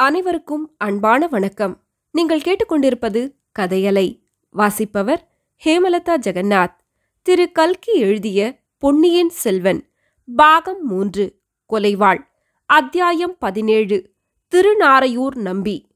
அனைவருக்கும் அன்பான வணக்கம். நீங்கள் கேட்டுக்கொண்டிருப்பது கதையலை. வாசிப்பவர் ஹேமலதா ஜெகநாத். திரு. கல்கி எழுதிய பொன்னியின் செல்வன் பாகம் மூன்று கொலைவாள் அத்தியாயம் பதினேழு திருநாரையூர் நம்பி.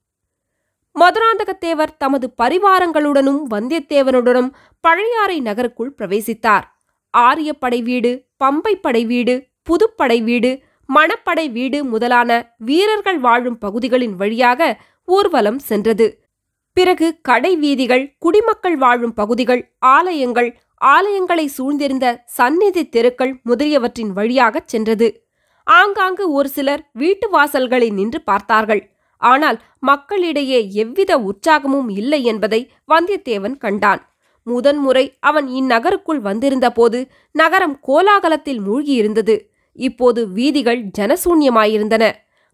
மதுராந்தகத்தேவர் தமது பரிவாரங்களுடனும் வந்தியத்தேவனுடனும் பழையாறை நகருக்குள் பிரவேசித்தார். ஆரியப்படை வீடு பம்பை படை வீடு புதுப்படை வீடு மணப்படை வீடு முதலான வீரர்கள் வாழும் பகுதிகளின் வழியாக ஊர்வலம் சென்றது. பிறகு கடை வீதிகள் குடிமக்கள் வாழும் பகுதிகள் ஆலயங்கள் ஆலயங்களை சூழ்ந்திருந்த சந்நிதி தெருக்கள் முதலியவற்றின் வழியாகச் சென்றது. ஆங்காங்கு ஒரு சிலர் வீட்டு வாசல்களை நின்று பார்த்தார்கள். ஆனால் மக்களிடையே எவ்வித உற்சாகமும் இல்லை என்பதை வந்தியத்தேவன் கண்டான். முதன்முறை அவன் இந்நகருக்குள் வந்திருந்தபோது நகரம் கோலாகலத்தில் மூழ்கியிருந்தது. இப்போது வீதிகள் ஜனசூன்யமாயிருந்தன.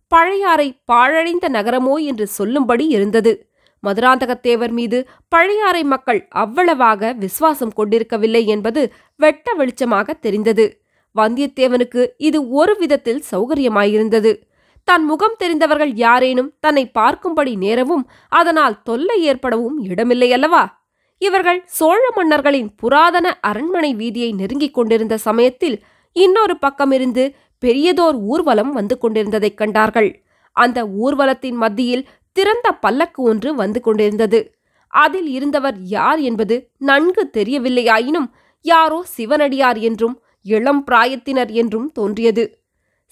பழையாறை பாழடைந்த நகரமோ என்று சொல்லும்படி இருந்தது. மதுராந்தகத்தேவர் மீது பழையாறை மக்கள் அவ்வளவாக விசுவாசம் கொண்டிருக்கவில்லை என்பது வெட்ட வெளிச்சமாக தெரிந்தது. வந்தியத்தேவனுக்கு இது ஒரு விதத்தில் சௌகரியமாயிருந்தது. தன் முகம் தெரிந்தவர்கள் யாரேனும் தன்னை பார்க்கும்படி நேரவும் அதனால் தொல்லை ஏற்படவும் இடமில்லை அல்லவா? இவர்கள் சோழ மன்னர்களின் புராதன அரண்மனை வீதியை நெருங்கிக் கொண்டிருந்த சமயத்தில் இன்னொரு பக்கமிருந்து பெரியதோர் ஊர்வலம் வந்து கொண்டிருந்ததைக் கண்டார்கள். அந்த ஊர்வலத்தின் மத்தியில் திறந்த பல்லக்கு ஒன்று வந்து கொண்டிருந்தது. அதில் இருந்தவர் யார் என்பது நன்கு தெரியவில்லையாயினும் யாரோ சிவனடியார் என்றும் இளம் பிராயத்தினர் என்றும் தோன்றியது.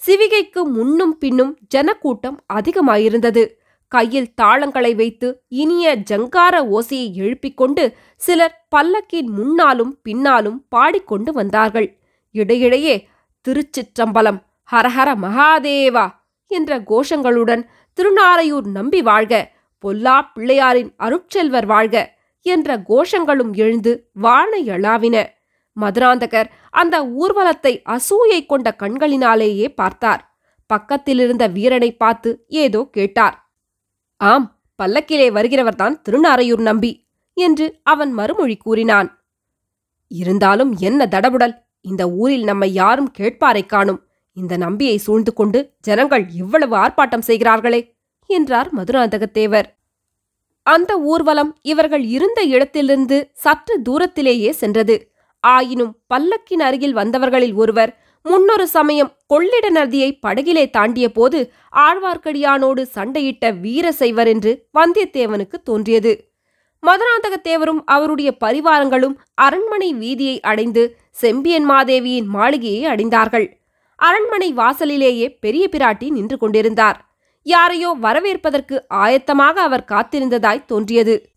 சிவிகைக்கு முன்னும் பின்னும் ஜனக்கூட்டம் அதிகமாயிருந்தது. கையில் தாளங்களை வைத்து இனிய ஜங்கார ஓசையை எழுப்பிக் கொண்டு சிலர் பல்லக்கின் முன்னாலும் பின்னாலும் பாடிக்கொண்டு வந்தார்கள். இடையிடையே திருச்சிற்றம்பலம் ஹரஹர மகாதேவா என்ற கோஷங்களுடன் திருநாரையூர் நம்பி வாழ்க பொல்லா பிள்ளையாரின் அருட்செல்வர் வாழ்க என்ற கோஷங்களும் எழுந்து வான எழாவின மதுராந்தகர் அந்த ஊர்வலத்தை அசூயை கொண்ட கண்களினாலேயே பார்த்தார். பக்கத்திலிருந்த வீரனை பார்த்து ஏதோ கேட்டார். ஆம் பல்லக்கிலே வருகிறவர்தான் திருநாரையூர் நம்பி என்று அவன் மறுமொழி கூறினான். இருந்தாலும் என்ன தடபுடல்? இந்த ஊரில் நம்மை யாரும் கேட்பாரைக் காணும். இந்த நம்பியை சூழ்ந்து கொண்டு ஜனங்கள் இவ்வளவு ஆர்ப்பாட்டம் செய்கிறார்களே என்றார் மதுராந்தகத்தேவர். அந்த ஊர்வலம் இவர்கள் இருந்த இடத்திலிருந்து சற்று தூரத்திலேயே சென்றது. ஆயினும் பல்லக்கின் அருகில் வந்தவர்களில் ஒருவர் முன்னொரு சமயம் கொள்ளிட நதியை படகிலே தாண்டிய போது ஆழ்வார்க்கடியானோடு சண்டையிட்ட வீரசைவர் என்று வந்தியத்தேவனுக்கு தோன்றியது. மதுராந்தகத்தேவரும் அவருடைய பரிவாரங்களும் அரண்மனை வீதியை அடைந்து செம்பியன் மாதேவியின் மாளிகையை அடைந்தார்கள். அரண்மனை வாசலிலேயே பெரிய பிராட்டி நின்று கொண்டிருந்தார். யாரையோ வரவேற்பதற்கு ஆயத்தமாக அவர் காத்திருந்ததாய் தோன்றியது.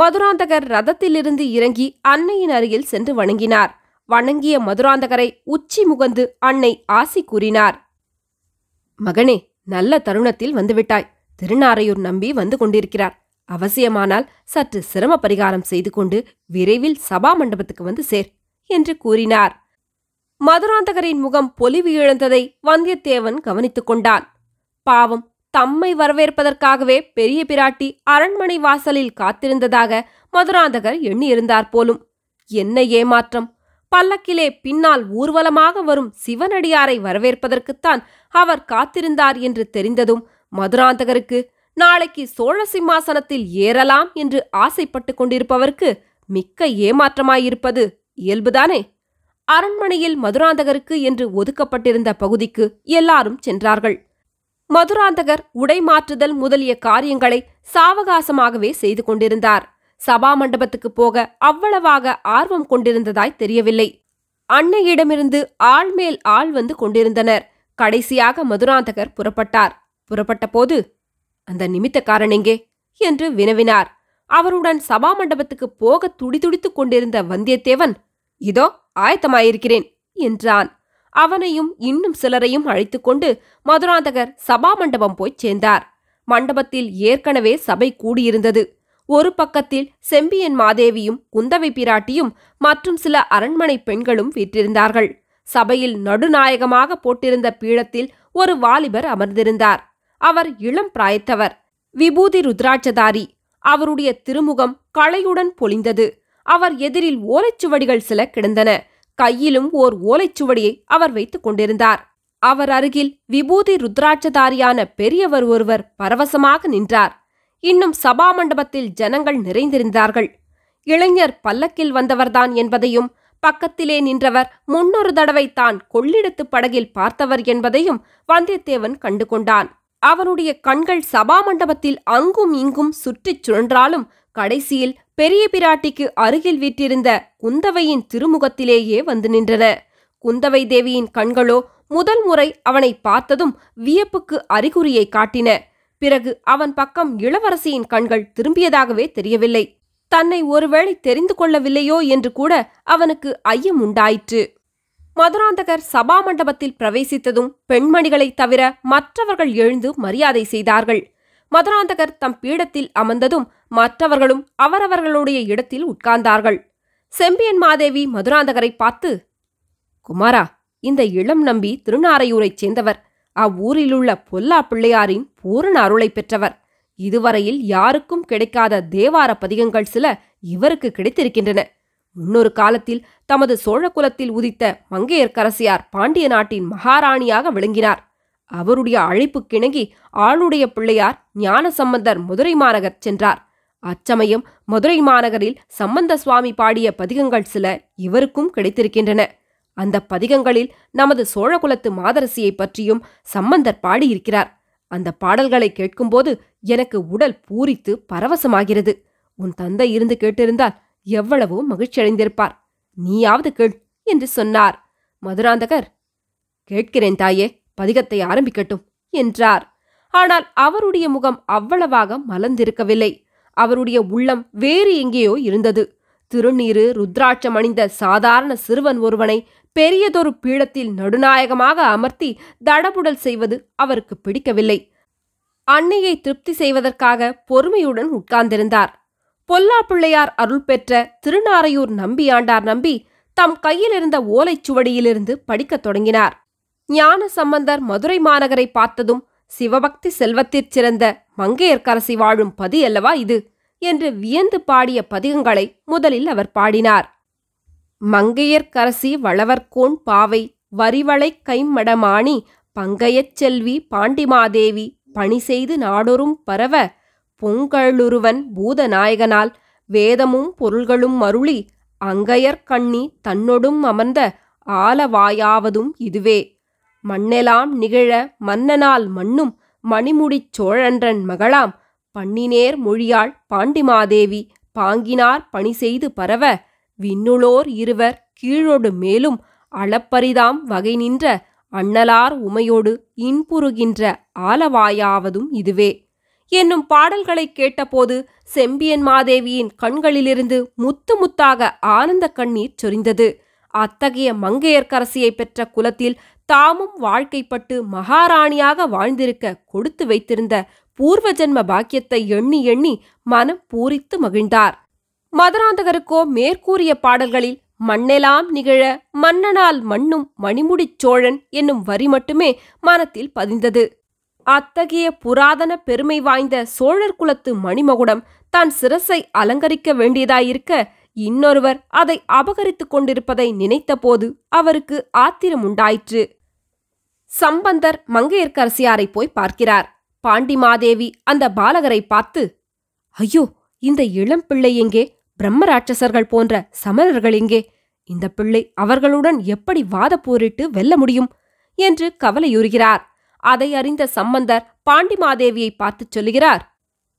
மதுராந்தகர் ரதத்திலிருந்து இறங்கி அன்னையின் அருகில் சென்று வணங்கினார். வணங்கிய மதுராந்தகரை உச்சி முகந்து அன்னை ஆசி கூறினார். மகனே நல்ல தருணத்தில் வந்துவிட்டாய். திருநாரையூர் நம்பி வந்து கொண்டிருக்கிறார். அவசியமானால் சற்று சிரம பரிகாரம் செய்து கொண்டு விரைவில் சபா மண்டபத்துக்கு வந்து சேர் என்று கூறினார். மதுராந்தகரின் முகம் பொலிவு இழந்ததை வந்தியத்தேவன் கவனித்துக் கொண்டான். பாவம் தம்மை வரவேற்பதற்காகவே பெரிய பிராட்டி அரண்மனை வாசலில் காத்திருந்ததாக மதுராந்தகர் எண்ணியிருந்தார் போலும். என்ன ஏமாற்றம்! பல்லக்கிலே பின்னால் ஊர்வலமாக வரும் சிவனடியாரை வரவேற்பதற்குத்தான் அவர் காத்திருந்தார் என்று தெரிந்ததும் மதுராந்தகருக்கு நாளைக்கு சோழ சிம்மாசனத்தில் ஏறலாம் என்று ஆசைப்பட்டுக் கொண்டிருப்பவருக்கு மிக்க ஏமாற்றமாயிருப்பது இயல்புதானே? அரண்மனையில் மதுராந்தகருக்கு என்று ஒதுக்கப்பட்டிருந்த பகுதிக்கு எல்லாரும் சென்றார்கள். மதுராந்தகர் உடை மாற்றுதல் முதலிய காரியங்களை சாவகாசமாகவே செய்து கொண்டிருந்தார். சபா மண்டபத்துக்கு போக அவ்வளவாக ஆர்வம் கொண்டிருந்ததாய் தெரியவில்லை. அன்னையிடமிருந்து ஆள் மேல் ஆள் வந்து கொண்டிருந்தனர். கடைசியாக மதுராந்தகர் புறப்பட்டார். புறப்பட்டபோது அந்த நிமித்தக்காரன் எங்கே? என்று வினவினார். அவருடன் சபா மண்டபத்துக்கு போக துடிதுடித்துக் கொண்டிருந்த வந்தியத்தேவன் இதோ ஆயத்தமாயிருக்கிறேன் என்றான். அவனையும் இன்னும் சிலரையும் அழைத்துக்கொண்டு மதுராந்தகர் சபா மண்டபம் போய்ச் சேர்ந்தார். மண்டபத்தில் ஏற்கனவே சபை கூடியிருந்தது. ஒரு பக்கத்தில் செம்பியன் மாதேவியும் குந்தவை பிராட்டியும் மற்றும் சில அரண்மனை பெண்களும் வீற்றிருந்தார்கள். சபையில் நடுநாயகமாக போட்டிருந்த பீடத்தில் ஒரு வாலிபர் அமர்ந்திருந்தார். அவர் இளம் பிராயத்தவர். விபூதி ருத்ராட்சதாரி. அவருடைய திருமுகம் களையுடன் பொலிந்தது. அவர் எதிரில் ஓலைச்சுவடிகள் சில கிடந்தன. கையிலும் ஓர் ஓலைச்சுவடியை அவர் வைத்துக் கொண்டிருந்தார். அவர் அருகில் விபூதி ருத்ராட்சதாரியான பெரியவர் ஒருவர் பரவசமாக நின்றார். இன்னும் சபா மண்டபத்தில் ஜனங்கள் நிறைந்திருந்தார்கள். இளைஞர் பல்லக்கில் வந்தவர்தான் என்பதையும் பக்கத்திலே நின்றவர் முன்னொரு தடவை தான் கொள்ளிடத்து படகில் பார்த்தவர் என்பதையும் வந்தியத்தேவன் கண்டு கொண்டான் அவனுடைய கண்கள் சபா மண்டபத்தில் அங்கும் இங்கும் சுற்றிச் சுழன்றாலும் கடைசியில் பெரிய பிராட்டிக்கு அருகில் வீற்றிருந்த குந்தவையின் திருமுகத்திலேயே வந்து நின்றன. குந்தவை தேவியின் கண்களோ முதல் முறை அவனை பார்த்ததும் வியப்புக்கு அறிகுறியை காட்டின. பிறகு அவன் பக்கம் இளவரசியின் கண்கள் திரும்பியதாகவே தெரியவில்லை. தன்னை ஒருவேளை தெரிந்து கொள்ளவில்லையோ என்று கூட அவனுக்கு ஐயம் உண்டாயிற்று மதுராந்தகர் சபா மண்டபத்தில் பிரவேசித்ததும் பெண்மணிகளைத் தவிர மற்றவர்கள் எழுந்து மரியாதை செய்தார்கள். மதுராந்தகர் தம் பீடத்தில் அமர்ந்ததும் மற்றவர்களும் அவரவர்களுடைய இடத்தில் உட்கார்ந்தார்கள். செம்பியன் மாதேவி மதுராந்தகரை பார்த்து குமாரா இந்த இளம் நம்பி திருநாரையூரைச் சேர்ந்தவர். அவ்வூரிலுள்ள பொல்லா பிள்ளையாரின் பூரண அருளைப் பெற்றவர். இதுவரையில் யாருக்கும் கிடைக்காத தேவார பதிகங்கள் சில இவருக்கு கிடைத்திருக்கின்றன. முன்னொரு காலத்தில் தமது சோழகுலத்தில் உதித்த மங்கையர்க்கரசியார் பாண்டிய நாட்டின் மகாராணியாக விளங்கினார். அவருடைய அழைப்புக்கிணங்கி ஆளுடைய பிள்ளையார் ஞான சம்பந்தர் மதுரை மாநகர் சென்றார். அச்சமயம் மதுரை மாநகரில் சம்பந்த சுவாமி பாடிய பதிகங்கள் சில இவருக்கும் கிடைத்திருக்கின்றன. அந்த பதிகங்களில் நமது சோழகுலத்து மாதரசியைப் பற்றியும் சம்பந்தர் பாடியிருக்கிறார். அந்த பாடல்களை கேட்கும்போது எனக்கு உடல் பூரித்து பரவசமாகிறது. உன் தந்தை இருந்து கேட்டிருந்தால் எவ்வளவோ மகிழ்ச்சியடைந்திருப்பார். நீயாவது கேள் என்று சொன்னார். மதுராந்தகர் கேட்கிறேன் தாயே பதிகத்தை ஆரம்பிக்கட்டும் என்றார். ஆனால் அவருடைய முகம் அவ்வளவாக மலர்ந்திருக்கவில்லை. அவருடைய உள்ளம் வேறு எங்கேயோ இருந்தது. திருநீறு ருத்ராட்சம் அணிந்த சாதாரண சிறுவன் ஒருவனை பெரியதொரு பீடத்தில் நடுநாயகமாக அமர்த்தி தடபுடல் செய்வது அவருக்கு பிடிக்கவில்லை. அன்னையை திருப்தி செய்வதற்காக பொறுமையுடன் உட்கார்ந்திருந்தார். பொல்லா பிள்ளையார் அருள் பெற்ற திருநாரையூர் நம்பியாண்டார் நம்பி தம் கையிலிருந்த ஓலைச்சுவடியிலிருந்து படிக்கத் தொடங்கினார். ஞான சம்பந்தர் மதுரை மாநகரை பார்த்ததும் சிவபக்தி செல்வத்திற் சிறந்த மங்கையர்க்கரசி வாழும் பதி அல்லவா இது? என்று வியந்து பாடிய பதிகங்களை முதலில் அவர் பாடினார். மங்கையர்க்கரசி வளவர்கோன் பாவை வரிவளை கைம்மடமாணி பங்கையச் செல்வி பாண்டிமாதேவி பணி செய்து நாடொரும் பரவ பொங்கழுருவன் பூதநாயகனால் வேதமும் பொருள்களும் மருளி அங்கையர் கண்ணி தன்னொடும் அமர்ந்த ஆலவாயாவதும் இதுவே. மண்ணெலாம் நிகழ மன்னனால் மண்ணும் மணிமுடிச் சோழன்றன் மகளாம் பண்ணினேர் மொழியாள் பாண்டிமாதேவி பாங்கினார் பணி செய்து பரவ விண்ணுளோர் இருவர் கீழொடு மேலும் அளப்பரிதாம் வகை நின்ற அண்ணலார் உமையோடு இன்புறுகின்ற ஆலவாயாவதும் இதுவே. என்னும் பாடல்களைக் கேட்டபோது செம்பியன் மாதேவியின் கண்களிலிருந்து முத்து முத்தாக ஆனந்த கண்ணீர் சொரிந்தது. அத்தகைய மங்கையர்க்கரசியை பெற்ற குலத்தில் தாமும் வாழ்க்கைப்பட்டு மகாராணியாக வாழ்ந்திருக்க கொடுத்து வைத்திருந்த பூர்வ ஜென்ம பாக்கியத்தை எண்ணி எண்ணி மனம் பூரித்து மகிழ்ந்தார். மதுராந்தகருக்கோ மேற்கூறிய பாடல்களில் மண்ணெலாம் நிகழ மன்னனால் மண்ணும் மணிமுடிச் சோழன் என்னும் வரி மட்டுமே மனத்தில் பதிந்தது. அத்தகைய புராதன பெருமை வாய்ந்த சோழர் குலத்து மணிமகுடம் தான் சிரசை அலங்கரிக்க வேண்டியதாயிருக்க இன்னொருவர் அதை அபகரித்துக் கொண்டிருப்பதை நினைத்தபோது அவருக்கு ஆத்திரம் உண்டாயிற்று சம்பந்தர் மங்கையர்க்கரசியாரை போய் பார்க்கிறார். பாண்டிமாதேவி அந்த பாலகரை பார்த்து ஐயோ இந்த இளம் பிள்ளை எங்கே? பிரம்மராட்சசர்கள் போன்ற சமரர்கள் எங்கே? இந்த பிள்ளை அவர்களுடன் எப்படி வாத போரிட்டு வெல்ல முடியும்? என்று கவலையுறுகிறார். அதை அறிந்த சம்பந்தர் பாண்டிமாதேவியை பார்த்துச் சொல்லுகிறார்.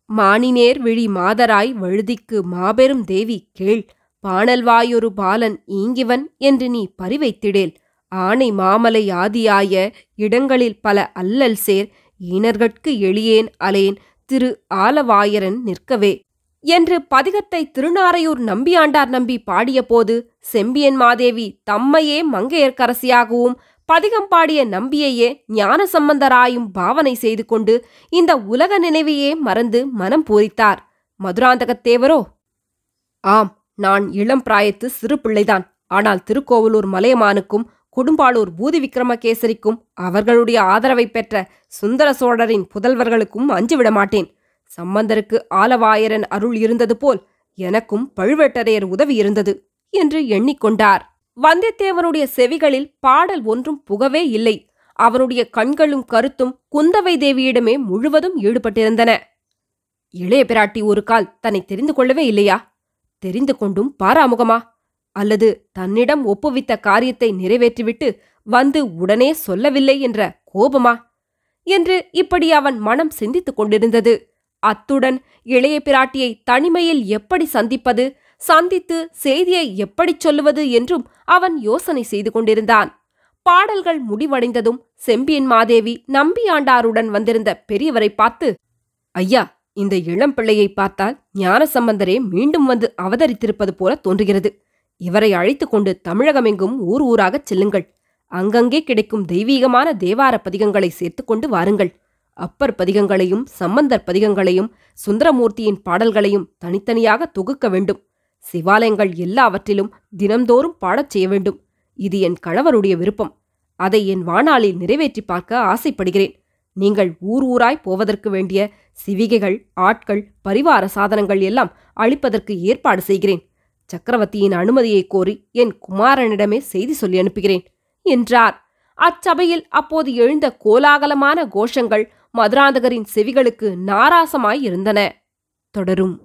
மானினேர் விழி மாதராய் வழுதிக்கு மாபெரும் தேவி கேள். பாணல்வாயொரு பாலன் ஈங்கிவன் என்று நீ பறிவைத்திடேல் ஆனை மாமலை ஆதியாய இடங்களில் பல அல்லல் சேர். ஈனர்கட்கு எளியேன் அலேன். திரு ஆலவாயரன் நிற்கவே. என்று பதிகத்தை திருநாரையூர் நம்பியாண்டார் நம்பி பாடியபோது செம்பியன் மாதேவி தம்மையே மங்கையர்க்கரசியாகவும் பதிகம் பாடிய நம்பியையே ஞான சம்பந்தராயும் பாவனை செய்து கொண்டு இந்த உலக நினைவையே மறந்து மனம் பூரித்தார். மதுராந்தகத்தேவரோ? ஆம் நான் இளம் பிராயத்து சிறு பிள்ளைதான். ஆனால் திருக்கோவலூர் மலையமானுக்கும் குடும்பாளூர் பூதி விக்ரமகேசரிக்கும் அவர்களுடைய ஆதரவை பெற்ற சுந்தர சோழரின் புதல்வர்களுக்கும் அஞ்சுவிட மாட்டேன். சம்பந்தருக்கு ஆலவாயரன் அருள் இருந்தது போல் எனக்கும் பழுவேட்டரையர் உதவி இருந்தது என்று எண்ணிக்கொண்டார். வந்தியத்தேவனுடைய செவிகளில் பாடல் ஒன்றும் புகவே இல்லை. அவனுடைய கண்களும் கருத்தும் குந்தவை தேவியிடமே முழுவதும் ஈடுபட்டிருந்தன. இளைய பிராட்டி ஒரு கால் தன்னை தெரிந்து கொள்ளவே இல்லையா? தெரிந்து கொண்டும் பாராமுகமா? அல்லது தன்னிடம் ஒப்புவித்த காரியத்தை நிறைவேற்றிவிட்டு வந்து உடனே சொல்லவில்லை என்ற கோபமா? என்று இப்படி அவன் மனம் சிந்தித்துக் கொண்டிருந்தது. அத்துடன் இளைய பிராட்டியை தனிமையில் எப்படி சந்திப்பது சந்தித்து செய்தியை எப்படிச் சொல்லுவது என்றும் அவன் யோசனை செய்து கொண்டிருந்தான். பாடல்கள் முடிவடைந்ததும் செம்பியன் மாதேவி நம்பியாண்டாருடன் வந்திருந்த பெரியவரை பார்த்து ஐயா இந்த இளம் பிள்ளையை பார்த்தால் ஞானசம்பந்தரே மீண்டும் வந்து அவதரித்திருப்பது போல தோன்றுகிறது. இவரை அழைத்துக் கொண்டு தமிழகமெங்கும் ஊர் ஊராகச் செல்லுங்கள். அங்கங்கே கிடைக்கும் தெய்வீகமான தேவார பதிகங்களை சேர்த்துக்கொண்டு வாருங்கள். அப்பர் பதிகங்களையும் சம்பந்தர் பதிகங்களையும் சுந்தரமூர்த்தியின் பாடல்களையும் தனித்தனியாக தொகுக்க வேண்டும். சிவாலயங்கள் எல்லாவற்றிலும் தினம்தோறும் பாடச் செய்ய வேண்டும். இது என் கணவருடைய விருப்பம். அதை என் வாணாளில் நிறைவேற்றி பார்க்க ஆசைப்படுகிறேன். நீங்கள் ஊர் ஊராய் போவதற்கு வேண்டிய சிவிகைகள் ஆட்கள் பரிவார சாதனங்கள் எல்லாம் அளிப்பதற்கு ஏற்பாடு செய்கிறேன். சக்கரவர்த்தியின் அனுமதியை கோரி என் குமாரனிடமே செய்தி சொல்லி அனுப்புகிறேன் என்றார். அச்சபையில் அப்போது எழுந்த கோலாகலமான கோஷங்கள் மதுராந்தகரின் செவிகளுக்கு நாராசமாய் இருந்தன. தொடரும்.